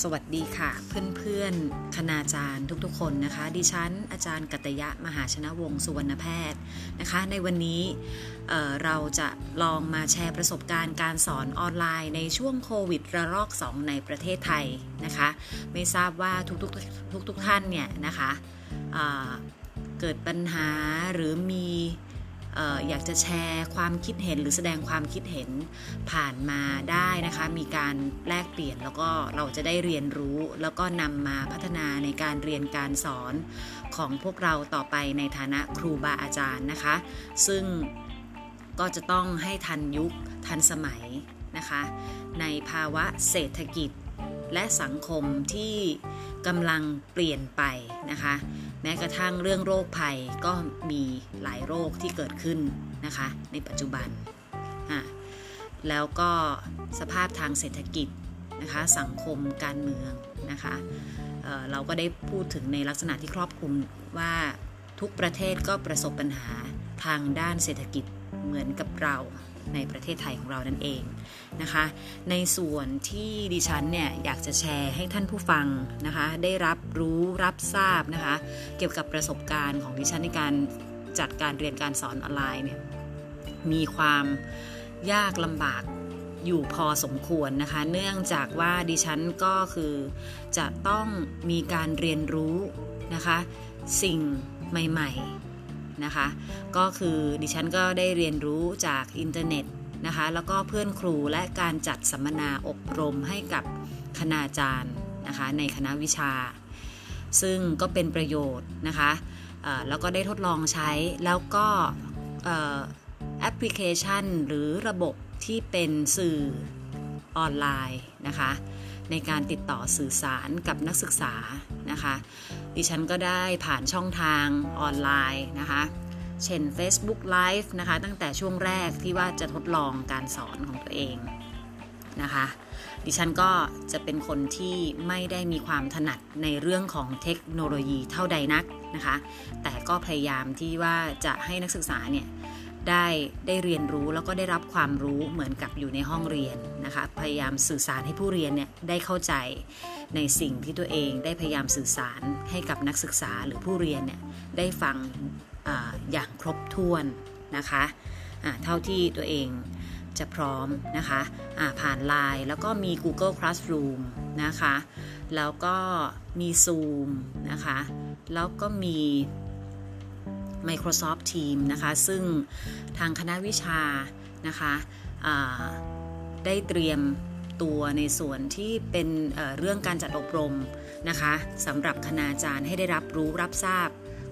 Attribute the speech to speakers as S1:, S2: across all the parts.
S1: สวัสดีค่ะ เพื่อนๆ คณาจารย์ทุกๆ คนนะคะ ดิฉันอาจารย์กัตยะมหาชนะวงศ์สุวรรณแพทย์นะคะ ในวันนี้เเราจะลองมาแชร์ประสบการณ์การสอนออนไลน์ในช่วงโควิดระลอก 2 ในประเทศไทยนะคะ ไม่ทราบว่าทุกๆทุกๆท่านเนี่ยนะคะเกิดปัญหาหรือมี อยากจะแชร์ความคิดเห็นหรือแสดงความคิดเห็นผ่านมาได้นะคะ มีการแลกเปลี่ยนแล้วก็เราจะได้เรียนรู้ แล้วก็นำมาพัฒนาในการเรียนการสอนของพวกเราต่อไปในฐานะครูบาอาจารย์นะคะ ซึ่งก็จะต้องให้ทันยุคทันสมัยนะคะ ในภาวะเศรษฐกิจและสังคมที่กำลังเปลี่ยนไปนะคะ แม้กระทั่งเรื่องโรคภัยก็มีหลายโรคที่เกิดขึ้นนะคะ ในปัจจุบัน แล้วก็สภาพทางเศรษฐกิจนะคะ สังคมการเมืองนะคะเเราก็ได้พูดถึงในลักษณะที่ครอบคลุมว่าทุกประเทศก็ประสบปัญหาทางด้านเศรษฐกิจเหมือนกับเรา ในประเทศไทยของเรานั่นเองนะคะ ในส่วนที่ดิฉันเนี่ยอยากจะแชร์ให้ท่านผู้ฟังนะคะ ได้รับรู้รับทราบนะคะ เกี่ยวกับประสบการณ์ของดิฉันในการจัดการเรียนการสอนออนไลน์เนี่ยมีความยากลำบากอยู่พอสมควรนะคะ เนื่องจากว่าดิฉันก็คือจะต้องมีการเรียนรู้นะคะ สิ่งใหม่ นะคะ ก็คือดิฉันก็ได้เรียนรู้จากอินเทอร์เน็ตนะคะ แล้วก็เพื่อนครูและการจัดสัมมนาอบรมให้กับคณาจารย์นะคะในคณะวิชา ซึ่งก็เป็นประโยชน์นะคะแล้วก็ได้ทดลองใช้แล้วก็แอปพลิเคชันหรือระบบที่เป็นสื่อออนไลน์นะคะ ในการติดต่อสื่อสารกับนักศึกษานะคะ ดิฉันก็ได้ผ่านช่องทางออนไลน์นะคะ เช่น Facebook Live นะคะ ตั้งแต่ช่วงแรกที่ว่าจะทดลองการสอนของตัวเองนะคะ ดิฉันก็จะเป็นคนที่ไม่ได้มีความถนัดในเรื่องของเทคโนโลยีเท่าใดนักนะคะ แต่ก็พยายามที่ว่าจะให้นักศึกษาเนี่ย ได้ได้เรียนรู้แล้วก็ได้รับความรู้เหมือนกับอยู่ในห้องเรียนนะคะพยายามสื่อสารให้ผู้เรียนเนี่ยได้เข้าใจในสิ่งที่ตัวเองได้พยายามสื่อสารให้กับนักศึกษาหรือผู้เรียนเนี่ยได้ฟังออย่างครบถ้วนนะคะะเท่าที่ตัวเองจะพร้อมนะคะะผ่านไลน์แล้วก็มี Google Classroom นะคะ แล้วก็มี Zoom นะคะ แล้วก็มี Microsoft Team นะคะ ซึ่งทางคณะวิชานะคะได้เตรียมตัวในส่วนที่เป็นเเรื่องการจัดอบรมนะคะสำหรับคณาจารย์ให้ได้รับรู้รับทราบ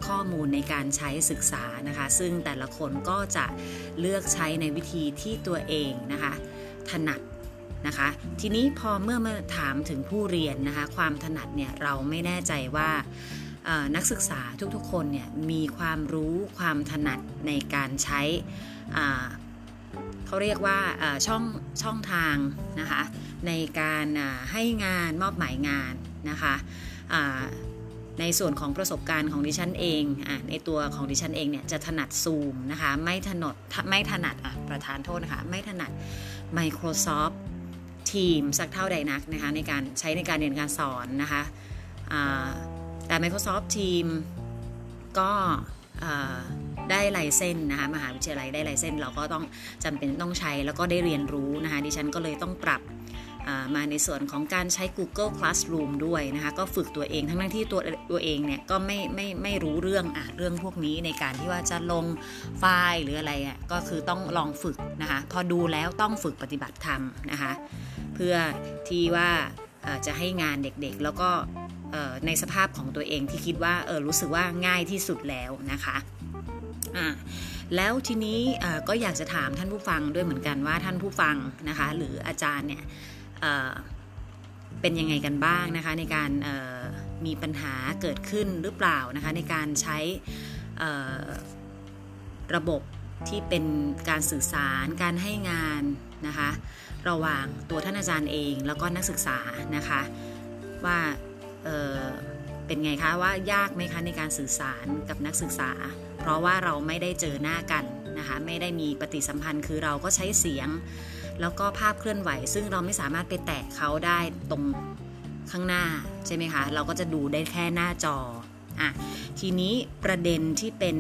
S1: ข้อมูลในการใช้ศึกษานะคะ ซึ่งแต่ละคนก็จะเลือกใช้ในวิธีที่ตัวเองนะคะถนัดนะคะ ทีนี้พอเมื่อมาถามถึงผู้เรียนนะคะ ความถนัดเนี่ยเราไม่แน่ใจว่า นักศึกษาทุกๆคนเนี่ยมีความรู้ความถนัดในการใช้เขาเรียกว่าช่องช่องทางนะคะในการให้งานมอบหมายงานนะคะในส่วนของประสบการณ์ของดิฉันเองอในตัวของดิฉันเองเนี่ยจะถนัดซูมนะคะไม่ถนัดไม่ถนัดประธานโทษนะคะไม่ถนัด Microsoft Teams สักเท่าใดนักนะคะในการใช้ในการเรียนการสอนนะคะ แต่ Microsoft Teams ก็ได้ไลเซนนะคะมหาวิทยาลัยได้ไลเซนเราก็ต้องจำเป็นต้องใช้แล้วก็ได้เรียนรู้นะคะดิฉันก็เลยต้องปรับมาในส่วนของการใช้ Google Classroom ด้วยนะคะก็ฝึกตัวเองทั้งที่ตัวตัวเองเนี่ยก็ไม่ไม่ไม่รู้เรื่องอะเรื่องพวกนี้ในการที่ว่าจะลงไฟล์หรืออะไรอะก็คือต้องลองฝึกนะคะพอดูแล้วต้องฝึกปฏิบัติธรรมนะคะเพื่อที่ว่าจะให้งานเด็กๆ แล้วก็ ในสภาพของตัวเองที่คิดว่าเออรู้สึกว่าง่ายที่สุดแล้วนะคะอ่าแล้วทีนี้ก็อยากจะถามท่านผู้ฟังด้วยเหมือนกันว่าท่านผู้ฟังนะคะหรืออาจารย์เนี่ยเป็นยังไงกันบ้างนะคะในการมีปัญหาเกิดขึ้นหรือเปล่านะคะในการใช้ระบบที่เป็นการสื่อสารการให้งานนะคะระหว่างตัวท่านอาจารย์เองแล้วก็นักศึกษานะคะว่า เป็นไงคะว่ายากไหมคะในการสื่อสารกับนักศึกษา เพราะว่าเราไม่ได้เจอหน้ากันนะคะไม่ได้มีปฏิสัมพันธ์คือเราก็ใช้เสียง แล้วก็ภาพเคลื่อนไหว ซึ่งเราไม่สามารถไปแตะเขาได้ตรงข้างหน้าใช่ไหมคะเราก็จะดูได้แค่หน้าจออะทีนี้ประเด็นที่เป็น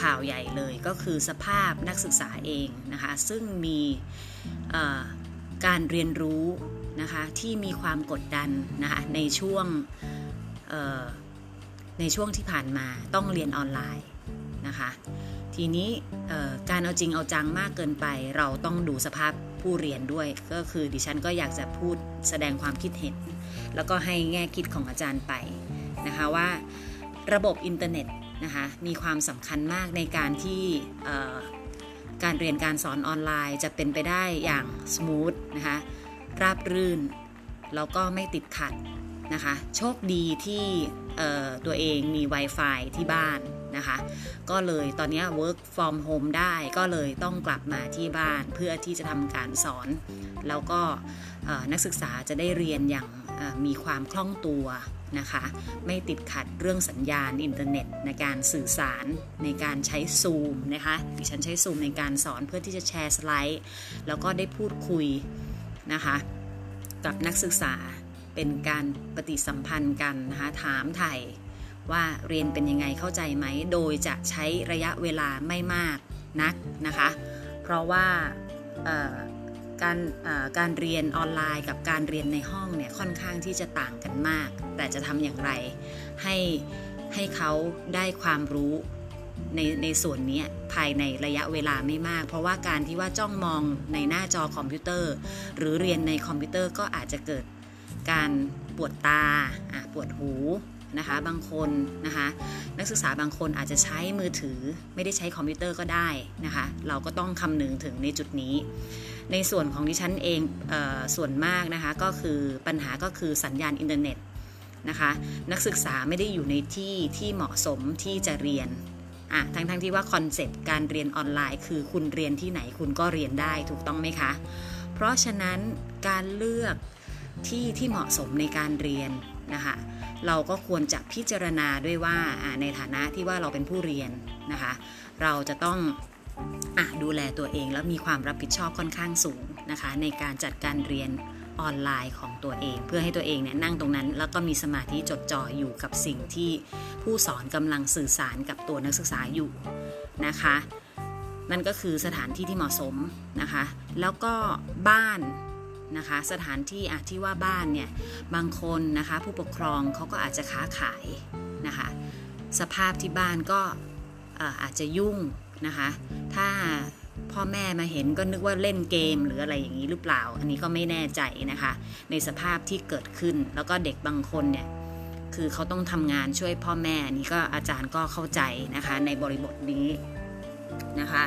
S1: ข่าวใหญ่เลยก็คือสภาพนักศึกษาเองนะคะซึ่งมีการเรียนรู้ นะคะที่มีความกดดันนะคะในช่วงในช่วงที่ผ่านมาต้องเรียนออนไลน์นะคะทีนี้การเอาจริงเอาจังมากเกินไปเราต้องดูสภาพผู้เรียนด้วย ก็คือดิฉันก็อยากจะพูดแสดงความคิดเห็น แล้วก็ให้แง่คิดของอาจารย์ไปนะคะว่าระบบอินเทอร์เน็ตนะคะมีความสำคัญมากในการที่การเรียนการสอนออนไลน์จะเป็นไปได้อย่างsmooth นะคะ ราบรื่น แล้วก็ไม่ติดขัดนะคะ โชคดีที่ตัวเองมี Wi-Fi ที่บ้านนะคะ ก็เลยตอนนี้ work from home ได้ก็เลยต้องกลับมาที่บ้านเพื่อที่จะทำการสอน แล้วก็นักศึกษาจะได้เรียนอย่างมีความคล่องตัวนะคะ ไม่ติดขัดเรื่องสัญญาณอินเทอร์เน็ตในการสื่อสารในการใช้ซูมนะคะดิฉันใช้ซูมในการสอนเพื่อที่จะแชร์สไลด์ แล้วก็ได้พูดคุย นะคะ กับนักศึกษาเป็นการปฏิสัมพันธ์กันนะคะถามไถ่ว่าเรียนเป็นยังไงเข้าใจไหม โดยจะใช้ระยะเวลาไม่มากนักนะคะ เพราะว่าการการเรียนออนไลน์กับการเรียนในห้องเนี่ยค่อนข้างที่จะต่างกันมาก แต่จะทำอย่างไรให้ให้เขาได้ความรู้ ในในส่วนนี้ภายในระยะเวลาไม่มาก เพราะว่าการที่ว่าจ้องมองในหน้าจอคอมพิวเตอร์ หรือเรียนในคอมพิวเตอร์ก็อาจจะเกิดการปวดตาปวดหูนะคะบางคนนะคะนักศึกษาบางคนอาจจะใช้มือถือไม่ได้ใช้คอมพิวเตอร์ก็ได้นะคะเราก็ต้องคำนึงถึงในจุดนี้ ในส่วนของดิฉันเองเอส่วนมากนะคะก็คือปัญหาก็คือสัญญาณอินเทอร์เน็ตนะคะนักศึกษาไม่ได้อยู่ในที่ที่เหมาะสมที่จะเรียน อะทั้งๆที่ว่า concept การเรียนออนไลน์ คือคุณเรียนที่ไหนคุณก็เรียนได้ถูกต้องไหมคะ เพราะฉะนั้นการเลือกที่ที่เหมาะสมในการเรียนนะคะเราก็ควรจะพิจารณาด้วยว่าในฐานะที่ว่าเราเป็นผู้เรียนนะคะ เราจะต้องอดูแลตัวเองแล้วมีความรับผิดชอบค่อนข้างสูงนะคะ ในการจัดการเรียน ออนไลน์ของตัวเอง เพื่อให้ตัวเองเนี่ยนั่งตรงนั้น แล้วก็มีสมาธิจดจ่ออยู่กับสิ่งที่ผู้สอนกำลังสื่อสารกับตัวนักศึกษาอยู่นะคะ นั่นก็คือสถานที่ที่เหมาะสมนะคะ แล้วก็บ้านนะคะสถานที่อะที่ว่าบ้านเนี่ยบางคนนะคะผู้ปกครองเขาก็อาจจะค้าขายนะคะสภาพที่บ้านก็อาจจะยุ่งนะคะถ้า พ่อแม่มาเห็นก็นึกว่าเล่นเกมหรืออะไรอย่างนี้หรือเปล่า อันนี้ก็ไม่แน่ใจนะคะ ในสภาพที่เกิดขึ้นแล้วก็เด็กบางคนเนี่ยคือเขาต้องทำงานช่วยพ่อแม่นี่ก็อาจารย์ก็เข้าใจนะคะ ในบริบทนี้นะคะ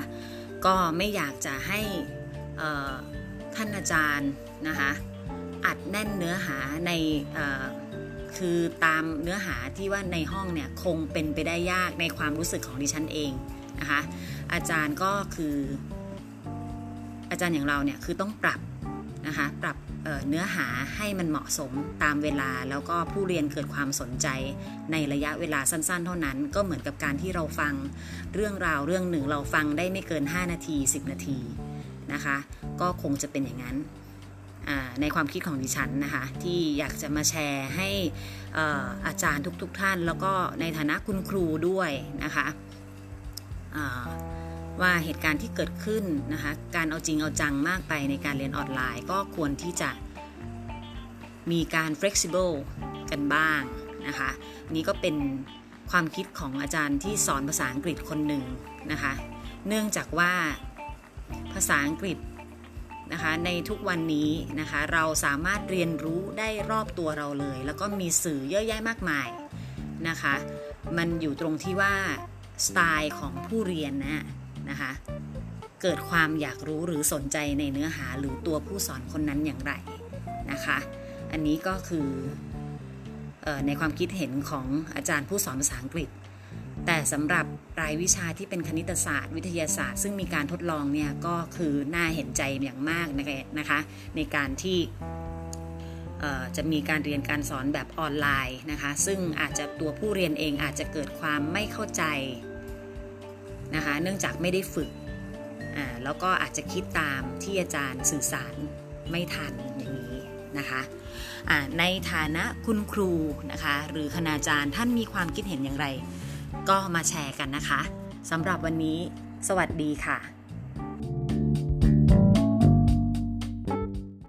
S1: ก็ไม่อยากจะให้ท่านอาจารย์นะคะอัดแน่นเนื้อหาในคือตามเนื้อหาที่ว่าในห้องเนี่ยคงเป็นไปได้ยากในความรู้สึกของดิฉันเอง นะคะ อาจารย์ก็คืออาจารย์อย่างเราเนี่ยคือต้องปรับนะคะปรับเนื้อหาให้มันเหมาะสมตามเวลาแล้วก็ผู้เรียนเกิดความสนใจในระยะเวลาสั้น ๆ เท่านั้น ก็เหมือนกับการที่เราฟังเรื่องราวเรื่องหนึ่งเราฟังได้ไม่เกิน 5 นาที 10 นาทีนะคะ ก็คงจะเป็นอย่างนั้นในความคิดของดิฉันนะคะ ที่อยากจะมาแชร์ให้อาจารย์ทุกๆทท่าน แล้วก็ในฐานะคุณครูด้วยนะคะ ว่าเหตุการณ์ที่เกิดขึ้นนะคะการเอาจริงเอาจังมากไปในการเรียนออนไลน์ ก็ควรที่จะมีการ flexible กันบ้างนะคะนี่ก็เป็นความคิดของอาจารย์ที่สอนภาษาอังกฤษคนหนึ่งนะคะเนื่องจากว่าภาษาอังกฤษนะคะในทุกวันนี้นะคะเราสามารถเรียนรู้ได้รอบตัวเราเลย แล้วก็มีสื่อเยอะแยะมากมายนะคะมันอยู่ตรงที่ว่า สไตล์ของผู้เรียนนะนะคะ เกิดความอยากรู้หรือสนใจในเนื้อหาหรือตัวผู้สอนคนนั้นอย่างไรนะคะ อันนี้ก็คืออในความคิดเห็นของอาจารย์ผู้สอนภาษาอังกฤษ แต่สำหรับรายวิชาที่เป็นคณิตศาสตร์ วิทยาศาสตร์ ซึ่งมีการทดลองเนี่ยก็คือน่าเห็นใจอย่างมากนะคะ ในการที่จะมีการเรียนการสอนแบบออนไลน์นะคะ ซึ่งอาจจะตัวผู้เรียนเองอาจจะเกิดความไม่เข้าใจ นะคะ เนื่องจากไม่ได้ฝึกแล้วก็อาจจะคิดตามที่อาจารย์สื่อสารไม่ทันอย่างนี้นะคะในฐานะคุณครูนะคะ หรือคณาจารย์ท่านมีความคิดเห็นอย่างไร ก็มาแชร์กันนะคะสำหรับวันนี้ สวัสดีค่ะ